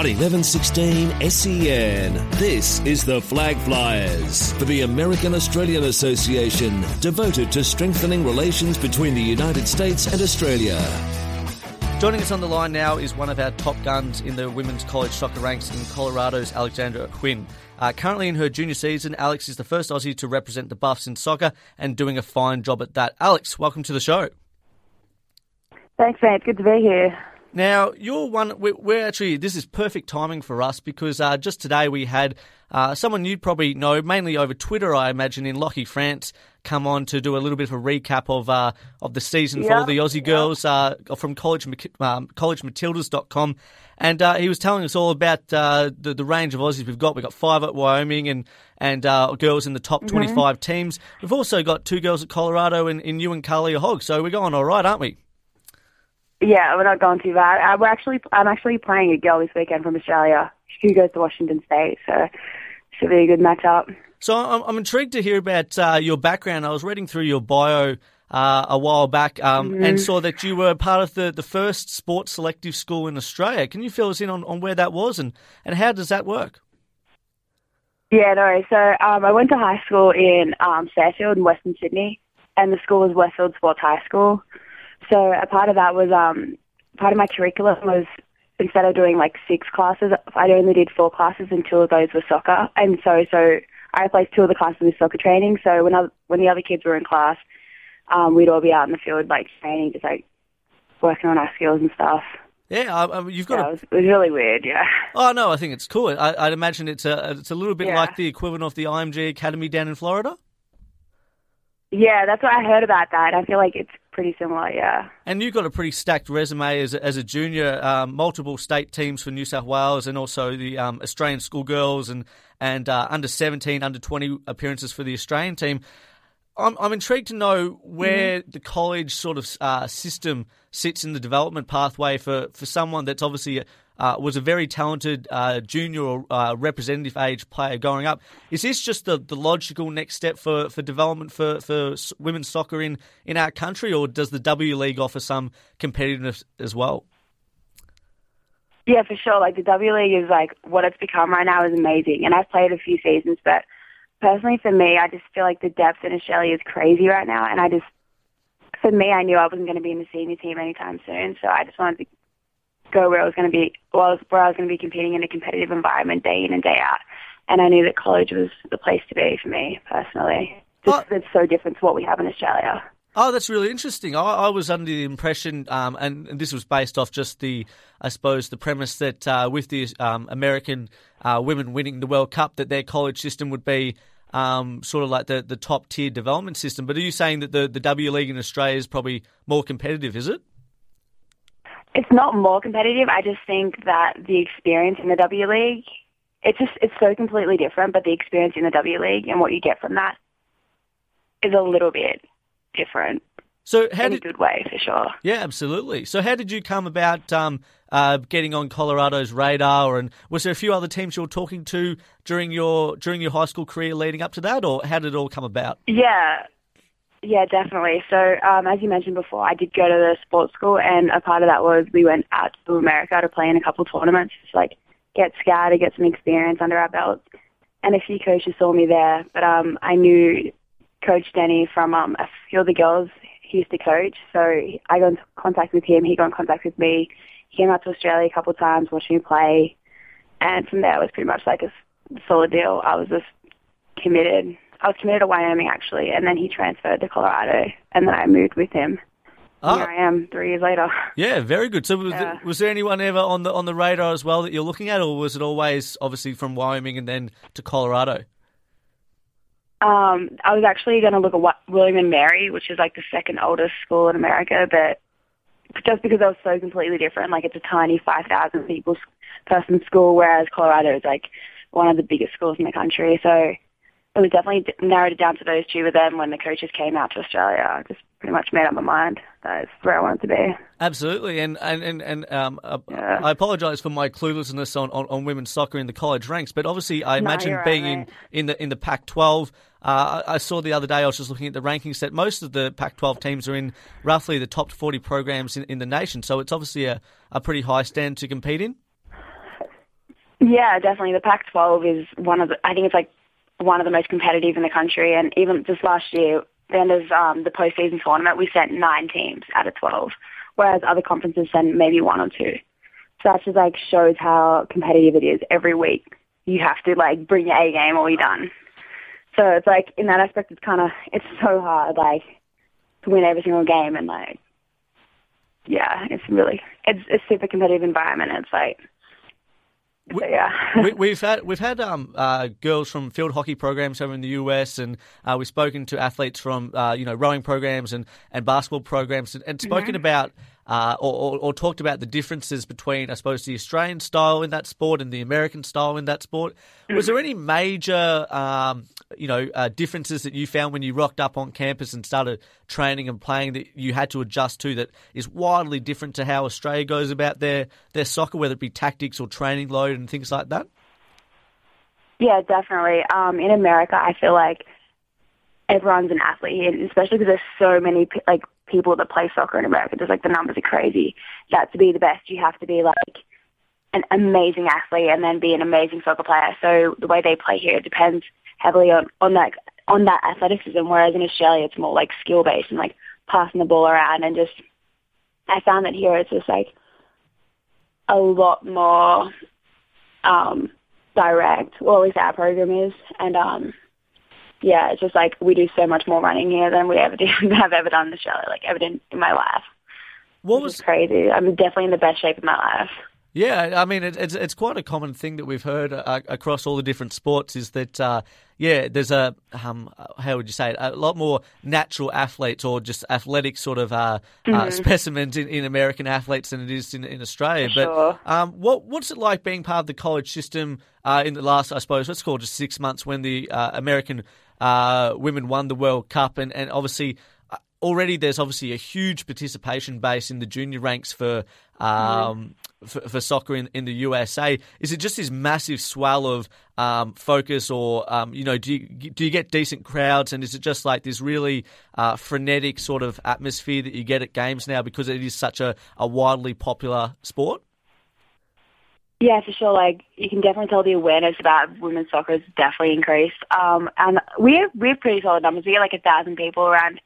on 1116 SEN. This is the Flag Flyers for the American Australian Association, devoted to strengthening relations between the United States and Australia. Joining us on the line now is one of our top guns in the women's college soccer ranks in Colorado's Alexandra Huynh. Uh, currently in her junior season, Alex is the first Aussie to represent the Buffs in soccer and doing a fine job at that. Alex, welcome to the show. Thanks, mate. Good to be here. Now, you're one. We're, actually this is perfect timing for us because uh, just today we had uh, someone you'd probably know, mainly over Twitter, I imagine, in Lockie France, come on to do a little bit of a recap of uh, of the season for all the Aussie girls uh, from college um, collegematildas.com. And uh, he was telling us all about uh, the, the range of Aussies we've got. We've got five at Wyoming and and uh, girls in the top mm-hmm. 25 teams. We've also got two girls at Colorado and in you and Carly Hogg. So we're going all right, aren't we? Yeah, we're not going too bad. Uh, we're actually, I'm actually playing a girl this weekend from Australia. She goes to Washington State, so should be a good matchup. So I'm, I'm intrigued to hear about uh, your background. I was reading through your bio uh, a while back um, mm-hmm. and saw that you were part of the, the first sports selective school in Australia. Can you fill us in on, on where that was and, and how does that work? Yeah, no. So um, I went to high school in um, Fairfield in Western Sydney, and the school was Westfield Sports High School. So a part of that was um, part of my curriculum was instead of doing like six classes, I only did four classes, and two of those were soccer. And so so I replaced two of the classes with soccer training. So when I, when the other kids were in class, um, we'd all be out in the field like training, just like working on our skills and stuff. Yeah, I, mean, you've got. Yeah, a... it, was, it, was, really weird. Yeah. Oh no, I think it's cool. I, would imagine it's a it's a little bit yeah. like the equivalent of the IMG Academy down in Florida. Yeah, that's what I heard about that. I feel like it's pretty similar, yeah. And you've got a pretty stacked resume as a, as a junior, um, multiple state teams for New South Wales and also the um, Australian schoolgirls and, and uh, under 17, under 20 appearances for the Australian team. I'm, I'm intrigued to know where mm-hmm. the college sort of uh, system sits in the development pathway for, for someone that's obviously uh, was a very talented uh, junior or uh, representative age player growing up. Is this just the, the logical next step for, for development for, for women's soccer in, in our country, or does the W League offer some competitiveness as well? Yeah, for sure. Like the W League is like what it's become right now is amazing, and I've played a few seasons, but personally for me, I just feel like the depth in Australia is crazy right now, and I just for me, I knew I wasn't going to be in the senior team anytime soon, so I just wanted to go where I was going to be, well, where I was going to be competing in a competitive environment day in and day out. And I knew that college was the place to be for me personally. Just oh. it's so different to what we have in Australia. Oh, that's really interesting. I, I was under the impression, um, and, and, this was based off just the, I suppose, the premise that uh, with the um, American uh, women winning the World Cup, that their college system would be um, sort of like the, the top tier development system. But are you saying that the, the W League in Australia is probably more competitive? Is it? It's not more competitive. I just think that the experience in the W League, it's just it's so completely different. But the experience in the W League and what you get from that is a little bit different. So how in did, a good way for sure. Yeah, absolutely. So how did you come about um, uh, getting on Colorado's radar? And was there a few other teams you were talking to during your during your high school career leading up to that, or how did it all come about? Yeah, yeah, definitely. So, um, as you mentioned before, I did go to the sports school, and a part of that was we went out to America to play in a couple tournaments, just like get scouted, get some experience under our belts. And a few coaches saw me there, but um, I knew Coach Danny from um, a few of the girls he used to coach. So I got in contact with him. He got in contact with me. He came out to Australia a couple of times, watched me play, and from there it was pretty much like a solid deal. I was just committed I was committed to Wyoming actually, and then he transferred to Colorado, and then I moved with him. Oh. Here I am three years later. Yeah, very good. So, was, yeah. there, was there anyone ever on the on the radar as well that you're looking at, or was it always obviously from Wyoming and then to Colorado? Um, I was actually going to look at what, William and Mary, which is like the second oldest school in America, but just because they were so completely different, like it's a tiny 5,000 people person school, whereas Colorado is like one of the biggest schools in the country. So it was definitely narrowed it down to those two. But then when the coaches came out to Australia, I just pretty much made up my mind. That's where I wanted to be. Absolutely, and and and, and um, uh, yeah. I apologise for my cluelessness on, on, on, women's soccer in the college ranks, but obviously I imagine no, being right, in, in the in the Pac-12. Uh, I saw the other day I was just looking at the rankings that most of the Pac-12 teams are in roughly the top 40 programs in, in the nation, so it's obviously a, a pretty high stand to compete in. Yeah, definitely. The Pac-12 is one of the. I think it's like one of the most competitive in the country, and even just last year, the end of um, the postseason tournament, we sent nine teams out of 12, whereas other conferences send maybe one or two. So that just like shows how competitive it is every week. You have to like bring your A game or you're done. So it's like in that aspect, it's kind of it's so hard like to win every single game and like yeah, it's really it's a super competitive environment. It's like we, yeah, we, have had we've had um, uh, girls from field hockey programs over in the US, and uh, we've spoken to athletes from uh, you know rowing programs and, and basketball programs, and, and spoken mm-hmm. about uh, or, or, or, talked about the differences between, I suppose, the Australian style in that sport and the American style in that sport. Was there any major, um, you know, uh, differences that you found when you rocked up on campus and started training and playing that you had to adjust to that is wildly different to how Australia goes about their their soccer, whether it be tactics or training load and things like that? Yeah, definitely. Um, in America, I feel like everyone's an athlete, especially because there's so many like people that play soccer in America. Just like the numbers are crazy. That to be the best, you have to be like an amazing athlete and then be an amazing soccer player. So the way they play here depends heavily on on that on that athleticism. Whereas in Australia, it's more like skill based and like passing the ball around and just. I found that here it's just like a lot more um, direct. Well, at least our program is, and um, yeah, it's just like we do so much more running here than we ever do have ever done in Australia, like ever did in my life. What was crazy? I'm definitely in the best shape of my life. Yeah, I mean it, it's it's quite a common thing that we've heard uh, across all the different sports is that uh, yeah, there's a um, how would you say it? A lot more natural athletes or just athletic sort of uh, uh mm-hmm. specimens in, in, American athletes than it is in, in Australia. For but sure. um, what what's it like being part of the college system uh, in the last I suppose let's call it just six months when the uh, American uh, women won the World Cup, and, and obviously uh, already there's obviously a huge participation base in the junior ranks for um, for, for, soccer in, in the USA. Is it just this massive swell of um, focus, or um, you know, do you, do you get decent crowds, and is it just like this really uh, frenetic sort of atmosphere that you get at games now because it is such a, a widely popular sport? Yeah, for sure. Like you can definitely tell the awareness about women's soccer has definitely increased. Um, and we have we have pretty solid numbers. We get like a thousand people around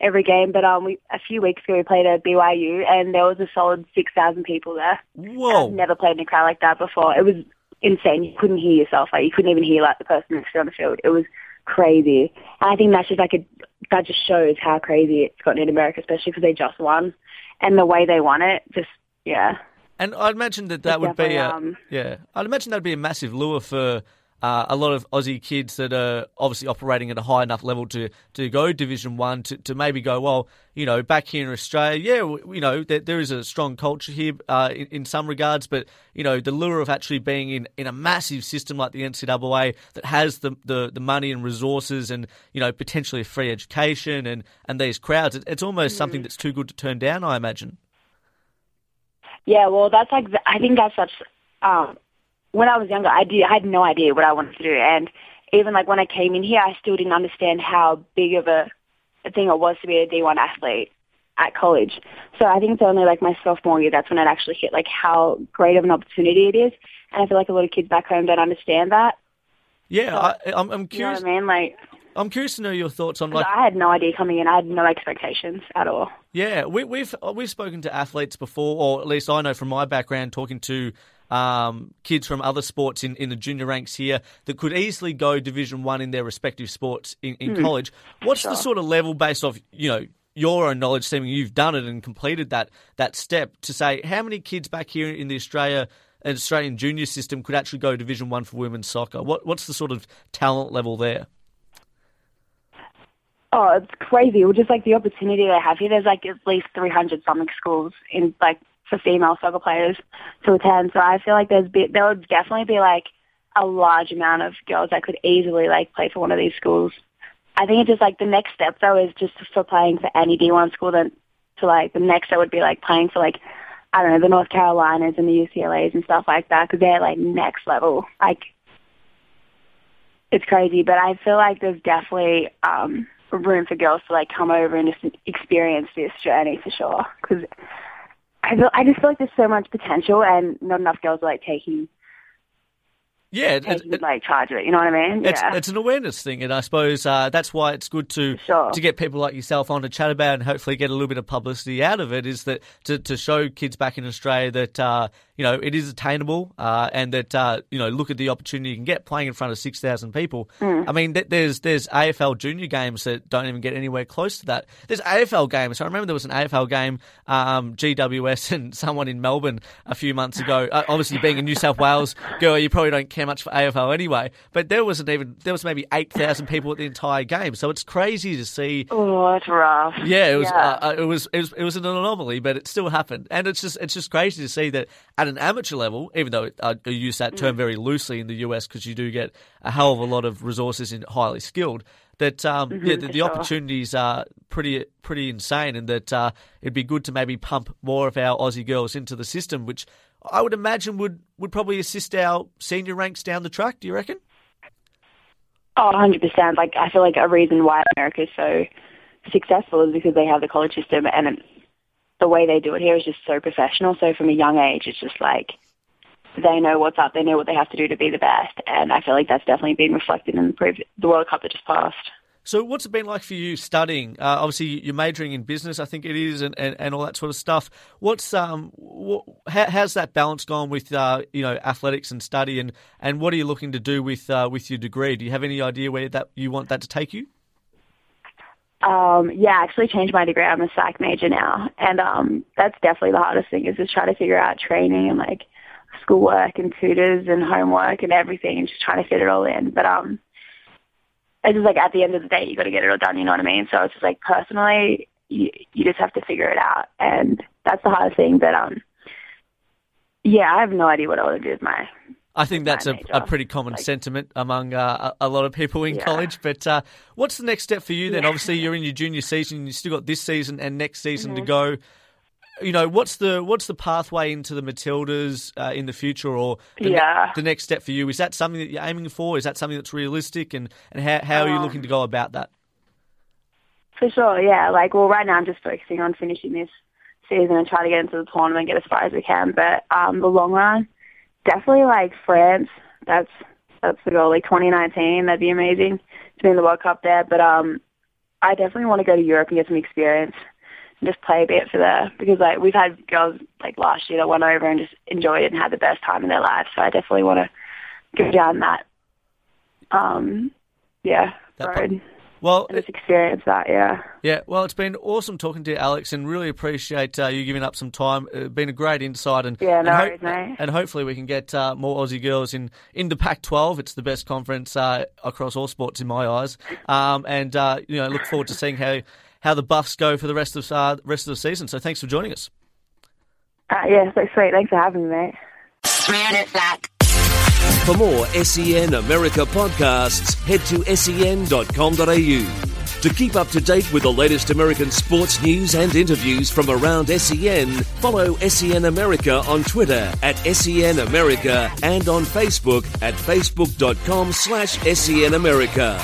every game. But um, we a few weeks ago we played at BYU and there was a solid six thousand people there. Whoa! I've never played in a crowd like that before. It was insane. You couldn't hear yourself. Like you couldn't even hear like the person next to you on the field. It was crazy. And I think that's just like a that just shows how crazy it's gotten in America, especially because they just won and the way they won it. Just yeah. And I'd imagine that that would be a um, yeah. I'd imagine that'd be a massive lure for uh, a lot of Aussie kids that are obviously operating at a high enough level to, to go Division One to, to maybe go well, you know, back here in Australia, yeah, you know, there, there is a strong culture here uh, in, in, some regards, but you know, the lure of actually being in, in a massive system like the NCAA that has the, the, the money and resources and you know potentially free education and, and these crowds, it, it's almost mm. something that's too good to turn down, I imagine. Yeah, well, that's like I think that's such. Um, when I was younger, I did I had no idea what I wanted to do, and even like when I came in here, I still didn't understand how big of a, a thing it was to be a D1 athlete at college. So I think it's only like my sophomore year that's when it actually hit like how great of an opportunity it is, and I feel like a lot of kids back home don't understand that. Yeah, so, I, am I'm curious. You know what I mean? Like I'm curious to know your thoughts on like. I had no idea coming in. I had no expectations at all. Yeah, we, we've uh, we've spoken to athletes before, or at least I know from my background, talking to um, kids from other sports in, in the junior ranks here that could easily go Division One in their respective sports in, in mm. college. What's sure. the sort of level based off you know your own knowledge, seeming you've done it and completed that that step to say how many kids back here in the Australia and Australian junior system could actually go Division One for women's soccer? What what's the sort of talent level there? Oh, it's crazy. Well, just like the opportunity they have here, there's like at least 300 something schools in like for female soccer players to attend. So I feel like there's be, there would definitely be like a large amount of girls that could easily like play for one of these schools. I think it's just like the next step though is just for playing for any D1 school. Then to like the next step would be like playing for like I don't know the North Carolinas and the UCLA's and stuff like that because they're like next level. Like it's crazy, but I feel like there's definitely um room for girls to like come over and just experience this journey for sure. Because I feel I just feel like there's so much potential and not enough girls are like taking yeah, it, it, like charge it. You know what I mean? It's, yeah. it's an awareness thing, and I suppose uh, that's why it's good to sure. to get people like yourself on to chat about and hopefully get a little bit of publicity out of it. Is that to, to show kids back in Australia that uh, you know it is attainable uh, and that uh, you know look at the opportunity you can get playing in front of six thousand people. Mm. I mean, there's there's AFL junior games that don't even get anywhere close to that. There's AFL games. I remember there was an AFL game, um, GWS and someone in Melbourne a few months ago. Uh, obviously, being a New South Wales girl, you probably don't care much for AFL anyway. But there wasn't even there was maybe eight thousand people at the entire game, so it's crazy to see. Oh, it's rough. Yeah, it was. Yeah. Uh, it was. It was. It was an anomaly, but it still happened, and it's just it's just crazy to see that at an amateur level, even though I use that term very loosely in the US because you do get a hell of a lot of resources in highly skilled. That um, mm-hmm, yeah, the, the sure. opportunities are pretty pretty insane, and that uh, it'd be good to maybe pump more of our Aussie girls into the system, which I would imagine would, would probably assist our senior ranks down the track. Do you reckon? Oh, 100%. Like, I feel like a reason why America is so successful is because they have the college system and the way they do it here is just so professional. So from a young age, it's just like they know what's up. They know what they have to do to be the best. And I feel like that's definitely been reflected in the, pre- the World Cup that just passed. So, what's it been like for you studying? Uh, obviously, you're majoring in business, I think it is, and, and, and all that sort of stuff. What's um, what, how, how's that balance gone with uh, you know athletics and study, and, and what are you looking to do with uh, with your degree? Do you have any idea where that you want that to take you? Um, yeah, I actually changed my degree. I'm a psych major now, and um, that's definitely the hardest thing is just trying to figure out training and like schoolwork and tutors and homework and everything, and just trying to fit it all in. But um, it's just like at the end of the day, you got to get it all done. You know what I mean? So it's just like personally, you you just have to figure it out, and that's the hardest thing. But um, yeah, I have no idea what I want to do with my I think that's a, a pretty common Like- sentiment among uh, a, a lot of people in Yeah. college. But uh, what's the next step for you then? Yeah. Obviously, you're in your junior season. You still got this season and next season Mm-hmm. to go. You know, what's the what's the pathway into the Matildas uh, in the future, or the, ne- the next step for you? Is that something that you're aiming for? Is that something that's realistic? And, and how, how are you Um, looking to go about that? For sure, yeah. Like, well, right now I'm just focusing on finishing this season and trying to get into the tournament, get as far as we can. But um, the long run, definitely like France. That's that's the goal. Like 2019, that'd be amazing to be in the World Cup there. But um, I definitely want to go to Europe and get some experience and just play a bit for there because like we've had girls like last year that went over and just enjoyed it and had the best time in their lives. So I definitely want to go down that. Um, yeah, That road Well, and just experience that. Yeah. Yeah, well, it's been awesome talking to you, Alex, and really appreciate uh, you giving up some time. It's been a great insight, and Yeah, no and, worries, mate. and hopefully we can get uh, more Aussie girls in into Pac-12. It's the best conference uh, across all sports in my eyes, um, and uh, you know, look forward to seeing how how the Buffs go for the rest of uh, rest of the season. So thanks for joining us. Uh, yeah, so sweet. Thanks for having me, mate. For more SEN America podcasts, head to sen.com.au. To keep up to date with the latest American sports news and interviews from around SEN, follow SEN America on Twitter at SEN America and on Facebook at facebook.com slash SEN America.